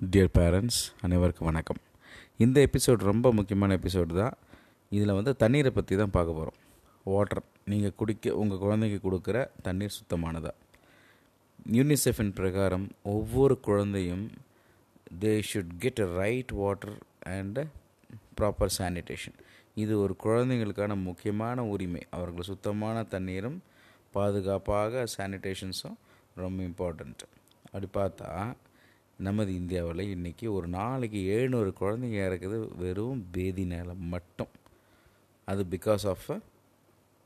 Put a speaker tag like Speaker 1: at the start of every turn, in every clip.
Speaker 1: Dear parents அனைவருக்கும் வணக்கம். இந்த எபிசோட் ரொம்ப முக்கியமான எபிசோடு தான். இதில் வந்து தண்ணீரை பற்றி தான் பார்க்க போகிறோம் வாட்டர் நீங்கள் குடிக்க உங்கள் குழந்தைக்கு கொடுக்குற தண்ணீர் சுத்தமானதா? யூனிசெஃபின் பிரகாரம் ஒவ்வொரு குழந்தையும் they should get a right water and proper sanitation இது ஒரு குழந்தைங்களுக்கான முக்கியமான உரிமை. அவர்கள் சுத்தமான தண்ணீரும் பாதுகாப்பாக சானிடேஷன்ஸும் ரொம்ப இம்பார்ட்டண்ட் அப்படி பார்த்தா நமது இந்தியாவில் இன்றைக்கி ஒரு நாளைக்கு எழுநூறு குழந்தைங்க இறக்குது வெறும் பேதினால மட்டும். அது பிகாஸ் ஆஃப் uh,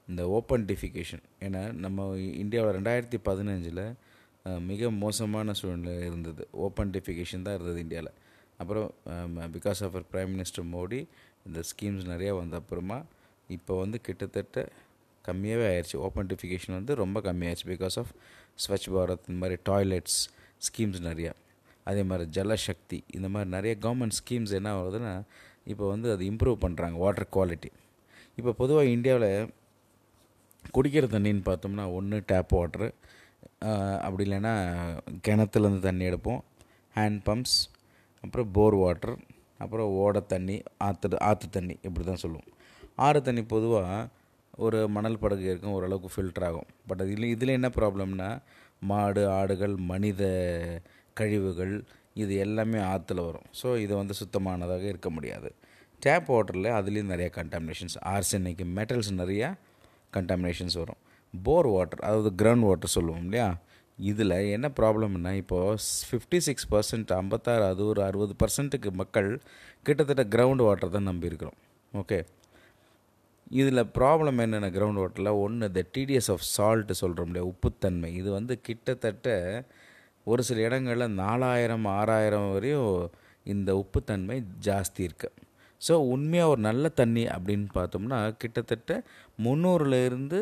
Speaker 1: இந்த ஓப்பன் டிஃபிகேஷன் ஏன்னா நம்ம இந்தியாவில் ரெண்டாயிரத்தி பதினஞ்சில் மிக மோசமான சூழ்நிலை இருந்தது. ஓப்பன் டிஃபிகேஷன் தான் இருந்தது இந்தியாவில். அப்புறம் because of prime minister Modi இந்த ஸ்கீம்ஸ் நிறையா வந்த அப்புறமா இப்போ வந்து கிட்டத்தட்ட கம்மியாகவே ஆயிடுச்சு ஓப்பன் டிஃபிகேஷன் வந்து ரொம்ப கம்மியாயிடுச்சு பிகாஸ் ஆஃப் ஸ்வச் பாரத் இந்த மாதிரி டாய்லெட்ஸ் ஸ்கீம்ஸ் நிறையா. அதே மாதிரி ஜலசக்தி இந்த மாதிரி நிறைய கவர்மெண்ட் ஸ்கீம்ஸ் என்ன ஆகுதுன்னா இப்போ வந்து அது இம்ப்ரூவ் பண்ணுறாங்க வாட்டர் குவாலிட்டி இப்போ பொதுவாக இந்தியாவில் குடிக்கிற தண்ணின்னு பார்த்தோம்னா ஒன்று டேப் வாட்ரு அப்படி இல்லைன்னா கிணத்துலேருந்து தண்ணி எடுப்போம் ஹேண்ட் பம்ப்ஸ் அப்புறம் போர் வாட்டர் அப்புறம் ஓடை தண்ணி ஆற்று ஆற்று தண்ணி இப்படி தான் சொல்லுவோம். ஆறு தண்ணி பொதுவாக ஒரு மணல் படகு இருக்கும் ஓரளவுக்கு ஃபில்டர் ஆகும். பட் அதில் இதில் என்ன ப்ராப்ளம்னா மாடு ஆடுகள் மனித கழிவுகள் இது எல்லாமே ஆற்றுல வரும். ஸோ இது வந்து சுத்தமானதாக இருக்க முடியாது. டேப் வாட்டரில் அதுலேயும் நிறையா கண்டாமினேஷன்ஸ் ஆர்சனிக் மெட்டல்ஸ் நிறையா கண்டாமினேஷன்ஸ் வரும். போர் வாட்டர் அதாவது கிரவுண்ட் வாட்டர் சொல்லுவோம் இல்லையா? இதில் என்ன ப்ராப்ளம்னா இப்போது ஃபிஃப்டி சிக்ஸ் பர்சன்ட் ஐம்பத்தாறு அது ஒரு அறுபது பர்சன்ட்டுக்கு மக்கள் கிட்டத்தட்ட கிரவுண்ட் வாட்டர் தான் நம்பியிருக்கிறோம் ஓகே இதில் ப்ராப்ளம் என்னென்ன கிரவுண்ட் வாட்டரில் ஒன்று த டிடிஎஸ் ஆஃப் சால்ட்டு சொல்கிறோம் இல்லையா? உப்புத்தன்மை. இது வந்து கிட்டத்தட்ட ஒரு சில இடங்களில் நாலாயிரம் ஆறாயிரம் வரையும் இந்த உப்புத்தன்மை ஜாஸ்தி இருக்குது ஸோ உண்மையாக ஒரு நல்ல தண்ணி அப்படின்னு பார்த்தோம்னா கிட்டத்தட்ட முந்நூறுலேருந்து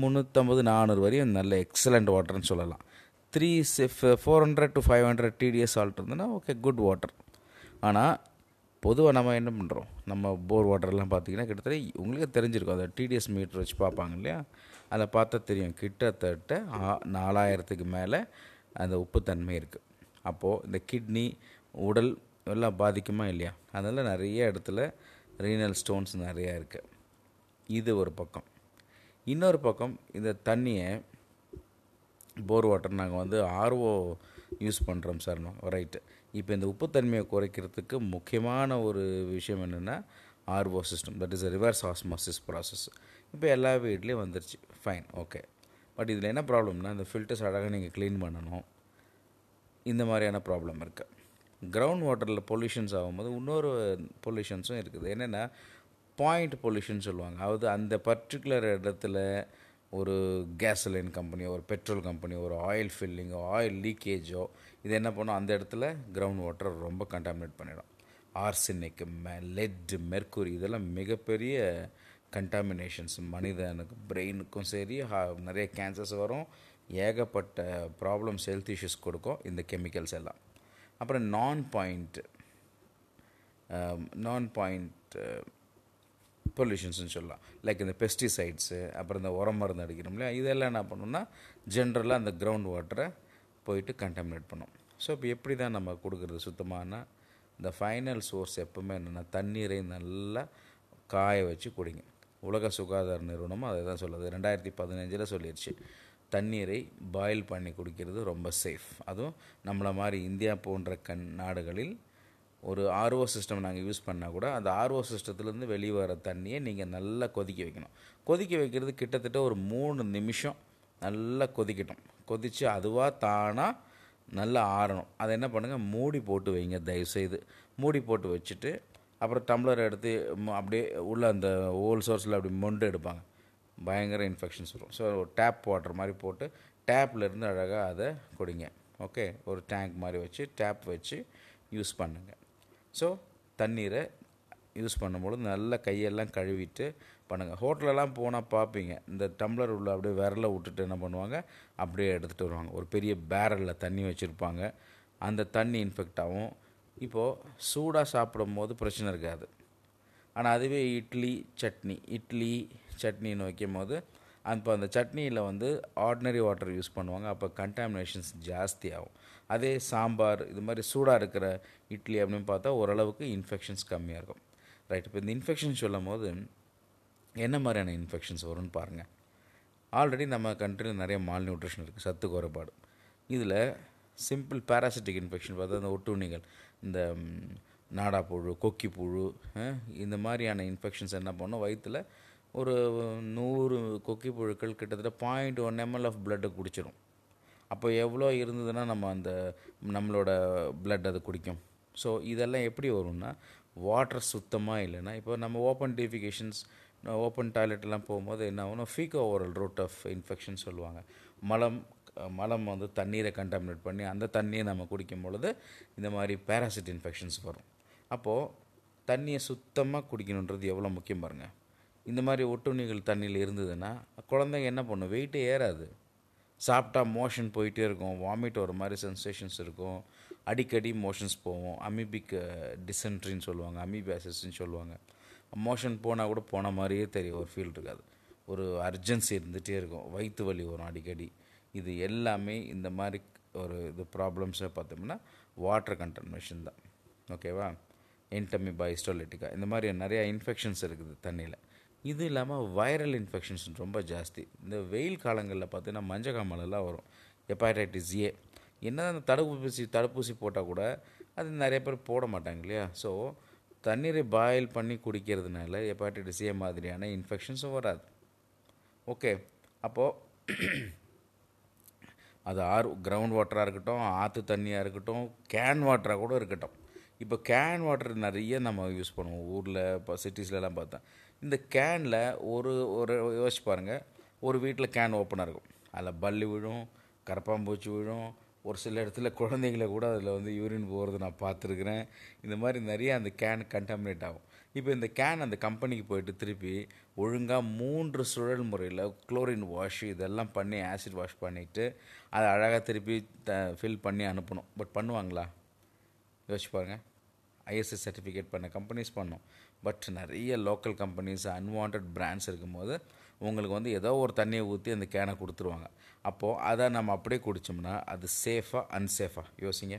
Speaker 1: முந்நூற்றம்பது நானூறு வரையும் நல்ல எக்ஸலண்ட் வாட்டர்னு சொல்லலாம். Three four hundred to five hundred TDS salt இருந்ததுன்னா ஓகே குட் வாட்டர் ஆனால் பொதுவாக நம்ம என்ன பண்ணுறோம் நம்ம போர் வாட்டர்லாம் பார்த்திங்கன்னா கிட்டத்தட்ட உங்களுக்கு தெரிஞ்சிருக்கும். அதை டிடிஎஸ் மீட்டர் வச்சு பார்ப்பாங்க இல்லையா? அதை பார்த்தா தெரியும். கிட்டத்தட்ட நாலாயிரத்துக்கு மேலே அந்த உப்புத்தன்மை இருக்குது அப்போது இந்த கிட்னி உடல் எல்லாம் பாதிக்குமா இல்லையா? அதனால் நிறைய இடத்துல ரீனல் ஸ்டோன்ஸ் நிறையா இருக்குது இது ஒரு பக்கம். இன்னொரு பக்கம் இந்த தண்ணியை போர் வாட்டர் நாங்கள் வந்து ஆர்ஓ யூஸ் பண்ணுறோம் சார் ரைட்டு இப்போ இந்த உப்புத்தன்மையை குறைக்கிறதுக்கு முக்கியமான ஒரு விஷயம் என்னென்னா RO system that is reverse osmosis process இப்போ எல்லா வீட்லேயும் வந்துருச்சு. ஃபைன் ஓகே பட் இதில் என்ன ப்ராப்ளம்னா இந்த ஃபில்டர்ஸ் அழகாக நீங்கள் க்ளீன் பண்ணணும். இந்த மாதிரியான ப்ராப்ளம் இருக்குது கிரவுண்ட் வாட்டரில் பொல்யூஷன்ஸ் ஆகும்போது இன்னொரு பொல்யூஷன்ஸும் இருக்குது. என்னென்னா பாயிண்ட் பொல்யூஷன் சொல்லுவாங்க. அதாவது அந்த பர்டிகுலர் இடத்துல ஒரு கேசலைன் கம்பெனியோ ஒரு பெட்ரோல் கம்பெனியோ ஒரு ஆயில் ஃபில்லிங்கோ ஆயில் லீக்கேஜோ இது என்ன பண்ணும்? அந்த இடத்துல கிரவுண்ட் வாட்டர் ரொம்ப கண்டாமினேட் பண்ணிடும். ஆர்சினிக் மெ லெட் மெர்க்குரி இதெல்லாம் மிகப்பெரிய கண்டாமினேஷன்ஸ் மனிதனுக்கு பிரெயினுக்கும் சரி நிறைய கேன்சர்ஸ் வரும். ஏகப்பட்ட ப்ராப்ளம்ஸ் ஹெல்த் இஷ்யூஸ் கொடுக்கும் இந்த கெமிக்கல்ஸ் எல்லாம். அப்புறம் நான் பாயிண்ட் நான் பாயிண்ட் பொல்யூஷன்ஸ்னு சொல்லலாம். லைக் இந்த பெஸ்டிசைட்ஸு அப்புறம் இந்த உரம் மருந்து அடிக்கிறோம் இல்லையா? இதெல்லாம் என்ன பண்ணணும்னா ஜென்ரலாக அந்த கிரவுண்ட் வாட்டரை போயிட்டு கண்டாமினேட் பண்ணும். ஸோ இப்போ எப்படி தான் நம்ம கொடுக்குறது சுத்தமான இந்த ஃபைனல் சோர்ஸ் எப்போவுமே என்னென்னா தண்ணீரை நல்லா காய வச்சு குடிங்க. உலக சுகாதார நிறுவனமும் அதை தான் சொல்லுது. ரெண்டாயிரத்தி பதினஞ்சில் சொல்லிடுச்சு தண்ணீரை பாயில் பண்ணி குடிக்கிறது ரொம்ப சேஃப் அதுவும் நம்மளை மாதிரி இந்தியா போன்ற கண் நாடுகளில் ஒரு ஆர்ஓ சிஸ்டம் நாங்கள் யூஸ் பண்ணால் கூட அந்த ஆர்ஓ சிஸ்டத்துலேருந்து வெளியே வர தண்ணியை நீங்கள் நல்லா கொதிக்க வைக்கணும். கொதிக்க வைக்கிறது கிட்டத்தட்ட ஒரு மூணு நிமிஷம் நல்லா கொதிக்கட்டும். கொதித்து அதுவாக தானாக நல்லா ஆறணும். அதை என்ன பண்ணுங்கள் மூடி போட்டு வைங்க. தயவுசெய்து மூடி போட்டு வச்சுட்டு அப்புறம் டம்ளர் எடுத்து அப்படியே உள்ள அந்த ஓல் சோர்ஸில் அப்படி மொண்டு எடுப்பாங்க. பயங்கர இன்ஃபெக்ஷன்ஸ் வரும். ஸோ டேப் வாட்டர் மாதிரி போட்டு டேப்லேருந்து அழகாக அதை குடிங்க. ஓகே ஒரு டேங்க் மாதிரி வச்சு டேப் வச்சு யூஸ் பண்ணுங்கள் ஸோ தண்ணீரை யூஸ் பண்ணும்பொழுது நல்லா கையெல்லாம் கழுவிட்டு பண்ணுங்கள் ஹோட்டலெல்லாம் போனால் பார்ப்பீங்க இந்த டம்ளர் உள்ள அப்படியே விரலை விட்டுட்டு என்ன பண்ணுவாங்க? அப்படியே எடுத்துகிட்டு வருவாங்க. ஒரு பெரிய பேரலில் தண்ணி வச்சுருப்பாங்க. அந்த தண்ணி இன்ஃபெக்ட் ஆகும் இப்போது சூடாக சாப்பிடும் போது பிரச்சனை இருக்காது. ஆனால் அதுவே இட்லி சட்னி. இட்லி சட்னின்னு வைக்கும் போது அப்போ அந்த சட்னியில் வந்து ஆர்டினரி வாட்டர் யூஸ் பண்ணுவாங்க. அப்போ கண்டாமினேஷன்ஸ் ஜாஸ்தி ஆகும் அதே சாம்பார் இது மாதிரி சூடாக இருக்கிற இட்லி அப்படின்னு பார்த்தா ஓரளவுக்கு இன்ஃபெக்ஷன்ஸ் கம்மியாக இருக்கும். ரைட் இப்போ இந்த இன்ஃபெக்ஷன் சொல்லும் போது என்ன மாதிரியான இன்ஃபெக்ஷன்ஸ் வரும்னு பாருங்கள் ஆல்ரெடி நம்ம கண்ட்ரியில் நிறைய மால் நியூட்ரிஷன் இருக்குது சத்து குறைபாடு. இதில் சிம்பிள் பேராசிட்டிக் இன்ஃபெக்ஷன் பார்த்தா இந்த ஒட்டுண்ணிகள். இந்த நாடாப்புழு கொக்கிப்புழு இந்த மாதிரியான இன்ஃபெக்ஷன்ஸ் என்ன பண்ணும்? வயிற்றில் ஒரு நூறு கொக்கி புழுக்கள் கிட்டத்தட்ட பாயிண்ட் ஒன் எம்எல் ஆஃப் பிளட்டை குடிச்சிடும் அப்போ எவ்வளோ இருந்ததுன்னா நம்ம அந்த நம்மளோட பிளட் அது குடிக்கும். ஸோ இதெல்லாம் எப்படி வரும்னா வாட்டர் சுத்தமாக இல்லைன்னா இப்போ நம்ம ஓப்பன் டிஃபிகேஷன்ஸ் ஓப்பன் டாய்லெட்லாம் போகும்போது என்ன ஆகும்னா faeco oral route of infection சொல்லுவாங்க. மலம் மலம் வந்து தண்ணீரை கண்டாமினேட் பண்ணி அந்த தண்ணியை நம்ம குடிக்கும் பொழுது இந்த மாதிரி பேராசிட் இன்ஃபெக்ஷன்ஸ் வரும். அப்போது தண்ணியை சுத்தமாக குடிக்கணுன்றது எவ்வளோ முக்கியம் பாருங்கள் இந்த மாதிரி ஒட்டுண்ணிகள் தண்ணியில் இருந்ததுன்னா குழந்தைங்க என்ன பண்ணும்? வெயிட்டே ஏறாது. சாப்பிட்டா மோஷன் போயிட்டே இருக்கும். வாமிட் வர மாதிரி சென்சேஷன்ஸ் இருக்கும். அடிக்கடி மோஷன்ஸ் போவோம். அமிபிக் டிசென்ட்ரின்னு சொல்லுவாங்க. அமீபியாசிஸ்ன்னு சொல்லுவாங்க. மோஷன் போனால் கூட போன மாதிரியே தெரியும். ஒரு ஃபீல் இருக்காது. ஒரு அர்ஜென்சி இருந்துகிட்டே இருக்கும். வயிற்று வலி வரும் அடிக்கடி. இது எல்லாமே இந்த மாதிரி ஒரு இது ப்ராப்ளம்ஸை பார்த்தோம்னா வாட்டர் கண்டமினேஷன் தான். ஓகேவா என்டமி பைஸ்டோலிட்டிக்கா இந்த மாதிரி நிறையா இன்ஃபெக்ஷன்ஸ் இருக்குது தண்ணியில். இது இல்லாமல் வைரல் இன்ஃபெக்ஷன்ஸ் ரொம்ப ஜாஸ்தி. இந்த வெயில் காலங்களில் பார்த்தீங்கன்னா மஞ்சக்காமலெல்லாம் வரும். ஹெப்பாடைட்டிஸ் ஏ என்ன அந்த தடுப்பூசி தடுப்பூசி போட்டால் கூட அது நிறைய பேர் போட மாட்டாங்க இல்லையா? ஸோ தண்ணீரை பாயில் பண்ணி குடிக்கிறதுனால ஹெப்பாடைட்டிஸ் ஏ மாதிரியான இன்ஃபெக்ஷன்ஸும் வராது. ஓகே அப்போது அது ஆறு கிரவுண்ட் வாட்டராக இருக்கட்டும் ஆற்று தண்ணியாக இருக்கட்டும் கேன் வாட்டராக கூட இருக்கட்டும். இப்போ கேன் வாட்டர் நிறைய நம்ம யூஸ் பண்ணுவோம். ஊரில் இப்போ சிட்டிஸ்லலாம் பார்த்தா. இந்த கேனில் ஒரு ஒரு யோசிச்சு பாருங்கள் ஒரு வீட்டில் கேன் ஓப்பனாக இருக்கும். அதில் பல்லி விழும் கரப்பாம்பூச்சி விழும். ஒரு சில இடத்துல குழந்தைங்கள கூட அதில் வந்து யூரின் போகிறது நான் பார்த்துருக்குறேன். இந்த மாதிரி நிறைய அந்த கேன் கண்டாமினேட் ஆகும். இப்போ இந்த கேன் அந்த கம்பெனிக்கு போயிட்டு திருப்பி ஒழுங்காக மூன்று சுழல் முறையில் குளோரின் வாஷ் இதெல்லாம் பண்ணி ஆசிட் வாஷ் பண்ணிவிட்டு அதை அழகாக திருப்பி த ஃபில் பண்ணி அனுப்பணும். பட் பண்ணுவாங்களா? யோசிச்சு பாருங்க. ஐஎஸ்எஸ் சர்டிஃபிகேட் பண்ண கம்பெனிஸ் பண்ணோம். பட் நிறைய லோக்கல் கம்பெனிஸ் அன்வான்ட் பிராண்ட்ஸ் இருக்கும்போது உங்களுக்கு வந்து ஏதோ ஒரு தண்ணியை ஊற்றி அந்த கேனை கொடுத்துருவாங்க. அப்போது அதை நம்ம அப்படியே குடித்தோம்னா அது சேஃபாக அன்சேஃபாக யோசிங்க.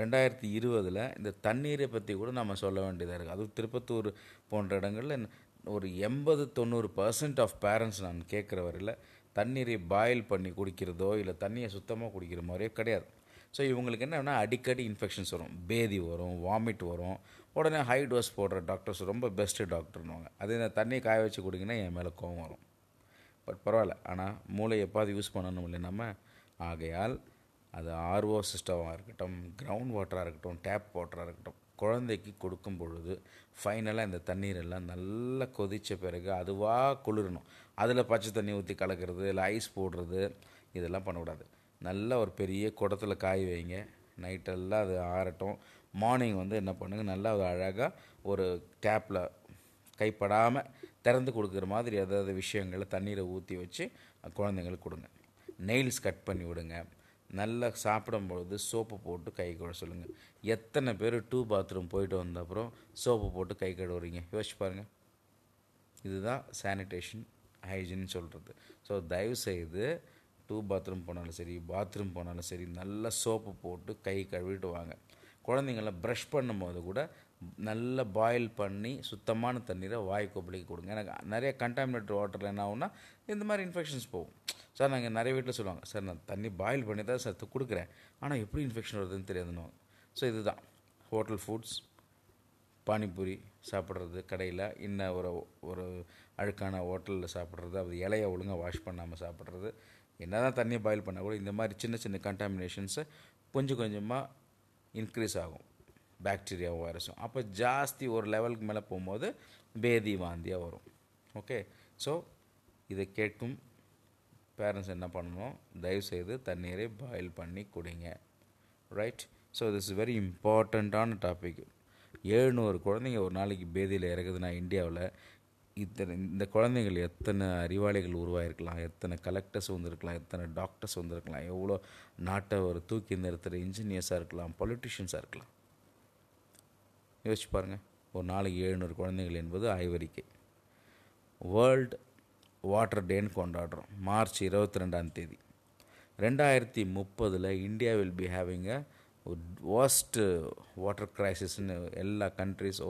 Speaker 1: ரெண்டாயிரத்தி இருபதில் இந்த தண்ணீரை பற்றி கூட நம்ம சொல்ல வேண்டியதாக இருக்குது அதுவும் திருப்பத்தூர் போன்ற இடங்களில் ஒரு எண்பது தொண்ணூறு பர்சன்ட் ஆஃப் பேரண்ட்ஸ் நான் கேட்குற வரையில் தண்ணீரை பாயில் பண்ணி குடிக்கிறதோ இல்லை தண்ணியை சுத்தமாக குடிக்கிற மாதிரியோ கிடையாது. ஸோ இவங்களுக்கு என்னன்னா அடிக்கடி இன்ஃபெக்ஷன்ஸ் வரும். பேதி வரும் வாமிட் வரும். உடனே ஹை டோஸ் போடுற டாக்டர்ஸ் ரொம்ப பெஸ்ட்டு டாக்டர்னுவாங்க அதே இந்த தண்ணியை காய வச்சு குடிங்கன்னா என் மேலே கோவம் வரும். பட் பரவாயில்ல. ஆனால் மூளை எப்பாவது யூஸ் பண்ணணும் இல்லை நம்ம ஆகையால் அது ஆர்ஓ சிஸ்டமாக இருக்கட்டும் கிரவுண்ட் வாட்டராக இருக்கட்டும் டேப் வாட்டராக இருக்கட்டும் குழந்தைக்கு கொடுக்கும் பொழுது ஃபைனலாக இந்த தண்ணீர் எல்லாம் நல்லா கொதித்த பிறகு அதுவாக குளிரணும். அதில் பச்சை தண்ணி ஊற்றி கலக்கிறது இல்லை ஐஸ் போடுறது இதெல்லாம் பண்ணக்கூடாது. நல்லா ஒரு பெரிய குடத்தில் காய வைங்க. நைட்டெல்லாம் அது ஆறட்டும். மார்னிங் வந்து என்ன பண்ணுங்க நல்லா அது அழகாக ஒரு டேப்பில் கைப்படாமல் திறந்து கொடுக்குற மாதிரி ஏதாவது விஷயங்களை தண்ணீரை ஊற்றி வச்சு குழந்தைங்களுக்கு கொடுங்க. நெயில்ஸ் கட் பண்ணி விடுங்க. நல்லா சாப்பிடும்பொழுது சோப்பு போட்டு கை கழுவ சொல்லுங்கள் எத்தனை பேர் டூ பாத்ரூம் போயிட்டு வந்த அப்புறம் சோப்பு போட்டு கை கழுவுறீங்க? யோசிச்சு பாருங்கள் இதுதான் சானிடேஷன் ஹைஜின் சொல்கிறது ஸோ தயவு செய்து டூ பாத்ரூம் போனாலும் சரி பாத்ரூம் போனாலும் சரி நல்லா சோப்பு போட்டு கை கழுவிட்டு வாங்க. குழந்தைங்கள ப்ரஷ் பண்ணும்போது கூட நல்லா பாயில் பண்ணி சுத்தமான தண்ணீரை வாய் கொப்பளிக்கு கொடுங்க. எனக்கு நிறைய கண்டாமினேட்டட் வாட்டரில் என்ன ஆகுனா இந்த மாதிரி இன்ஃபெக்ஷன்ஸ் போகும். சார் நாங்கள் நிறைய வீட்டில் சொல்லுவாங்க சார் நான் தண்ணி பாயில் பண்ணி தான் சார் கொடுக்குறேன். ஆனால் எப்படி இன்ஃபெக்ஷன் வருதுன்னு தெரியாதுன்னு. ஸோ இதுதான். ஹோட்டல் ஃபுட்ஸ் பானிபூரி சாப்பிட்றது கடையில். இன்ன ஒரு ஒரு அழுக்கான ஹோட்டலில் சாப்பிட்றது அது இலையை ஒழுங்காக வாஷ் பண்ணாமல் சாப்பிட்றது. என்ன தான் தண்ணியை பாயில் பண்ணால் கூட இந்த மாதிரி சின்ன சின்ன கண்டாமினேஷன்ஸை கொஞ்சம் கொஞ்சமாக இன்க்ரீஸ் ஆகும். பாக்டீரியா வைரஸும் அப்போ ஜாஸ்தி ஒரு லெவலுக்கு மேலே போகும்போது பேதி வாந்தியாக வரும். ஓகே ஸோ இதை கேட்கும் பேரண்ட்ஸ் என்ன பண்ணணும் தயவுசெய்து தண்ணீரை பாயில் பண்ணி குடிங்க. ரைட் ஸோ திஸ் வெரி இம்பார்ட்டண்ட்டான டாபிக் ஏழுநூறு குழந்தைங்க ஒரு நாளைக்கு பேதியில் இறக்குதுன்னா இந்தியாவில் இத்தனை இந்த குழந்தைகள் எத்தனை அறிவாளிகள் உருவாயிருக்கலாம் எத்தனை கலெக்டர்ஸ் வந்திருக்கலாம் எத்தனை டாக்டர்ஸ் வந்திருக்கலாம் எவ்வளோ நாட்டை ஒரு தூக்கி நிறுத்துகிற இன்ஜினியர்ஸாக இருக்கலாம் பொலிட்டிஷியன்ஸாக இருக்கலாம். யோசிச்சு பாருங்கள் ஒரு நாளைக்கு எழுநூறு குழந்தைகள் என்பது ஆய்வறிக்கை. வேர்ல்டு வாட்டர் டேன்னு கொண்டாடுறோம். மார்ச் இருபத்தி ரெண்டாம் தேதி. ரெண்டாயிரத்தி முப்பதில் India will be having a worst water கிரைசிஸ்னு எல்லா கண்ட்ரிஸ்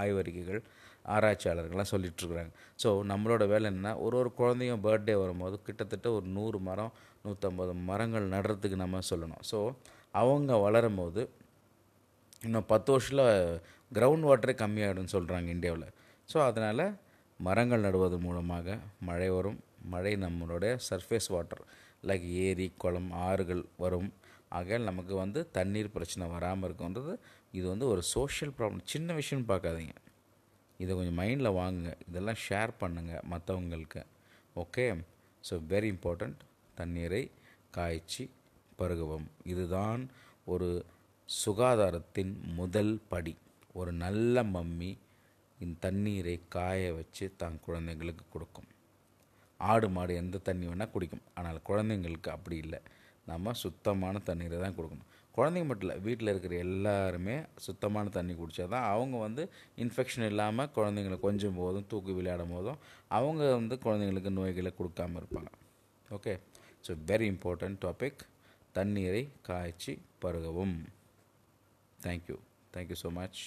Speaker 1: ஆய்வறிக்கைகள் ஆராய்ச்சியாளர்கள்லாம் சொல்லிகிட்ருக்குறாங்க ஸோ நம்மளோட வேலை என்னென்னா ஒரு ஒரு குழந்தையும் பர்த்டே வரும்போது கிட்டத்தட்ட ஒரு நூறு மரம் நூற்றம்பது மரங்கள் நடுறதுக்கு நம்ம சொல்லணும். ஸோ அவங்க வளரும் போது இன்னும் பத்து வருஷத்தில் கிரவுண்ட் வாட்டரே கம்மியாகிடும்னு சொல்கிறாங்க இந்தியாவில். ஸோ அதனால் மரங்கள் நடுவது மூலமாக மழை வரும். மழை நம்மளுடைய சர்ஃபேஸ் வாட்டர் லைக் ஏரி குளம் ஆறுகள் வரும். ஆகையால் நமக்கு வந்து தண்ணீர் பிரச்சனை வராமல் இருக்குன்றது இது வந்து ஒரு சோஷியல் ப்ராப்ளம் சின்ன விஷயம்னு பார்க்காதீங்க. இதை கொஞ்சம் மைண்டில் வாங்குங்க. இதெல்லாம் ஷேர் பண்ணுங்கள் மற்றவங்களுக்கு ஓகே ஸோ வெரி இம்பார்ட்டண்ட் தண்ணீரை காய்ச்சி பருகவும். இதுதான் ஒரு சுகாதாரத்தின் முதல் படி. ஒரு நல்ல மம்மி இந்த தண்ணீரை காய வச்சு தன் குழந்தைங்களுக்கு கொடுக்கும். ஆடு மாடு எந்த தண்ணி வேணால் குடிக்கும். ஆனால் குழந்தைங்களுக்கு அப்படி இல்லை. நம்ம சுத்தமான தண்ணீரை தான் கொடுக்கணும். குழந்தைங்க மட்டும் இல்லை வீட்டில் இருக்கிற எல்லாருமே சுத்தமான தண்ணி குடித்தா தான் அவங்க வந்து இன்ஃபெக்ஷன் இல்லாமல் குழந்தைங்களை கொஞ்சம் போதும் தூக்கி விளையாடும் போதும் அவங்க வந்து குழந்தைங்களுக்கு நோய்களை கொடுக்காமல் இருப்பாங்க. Okay so very important topic தண்ணீரை காய்ச்சி பருகவும். Thank you thank you so much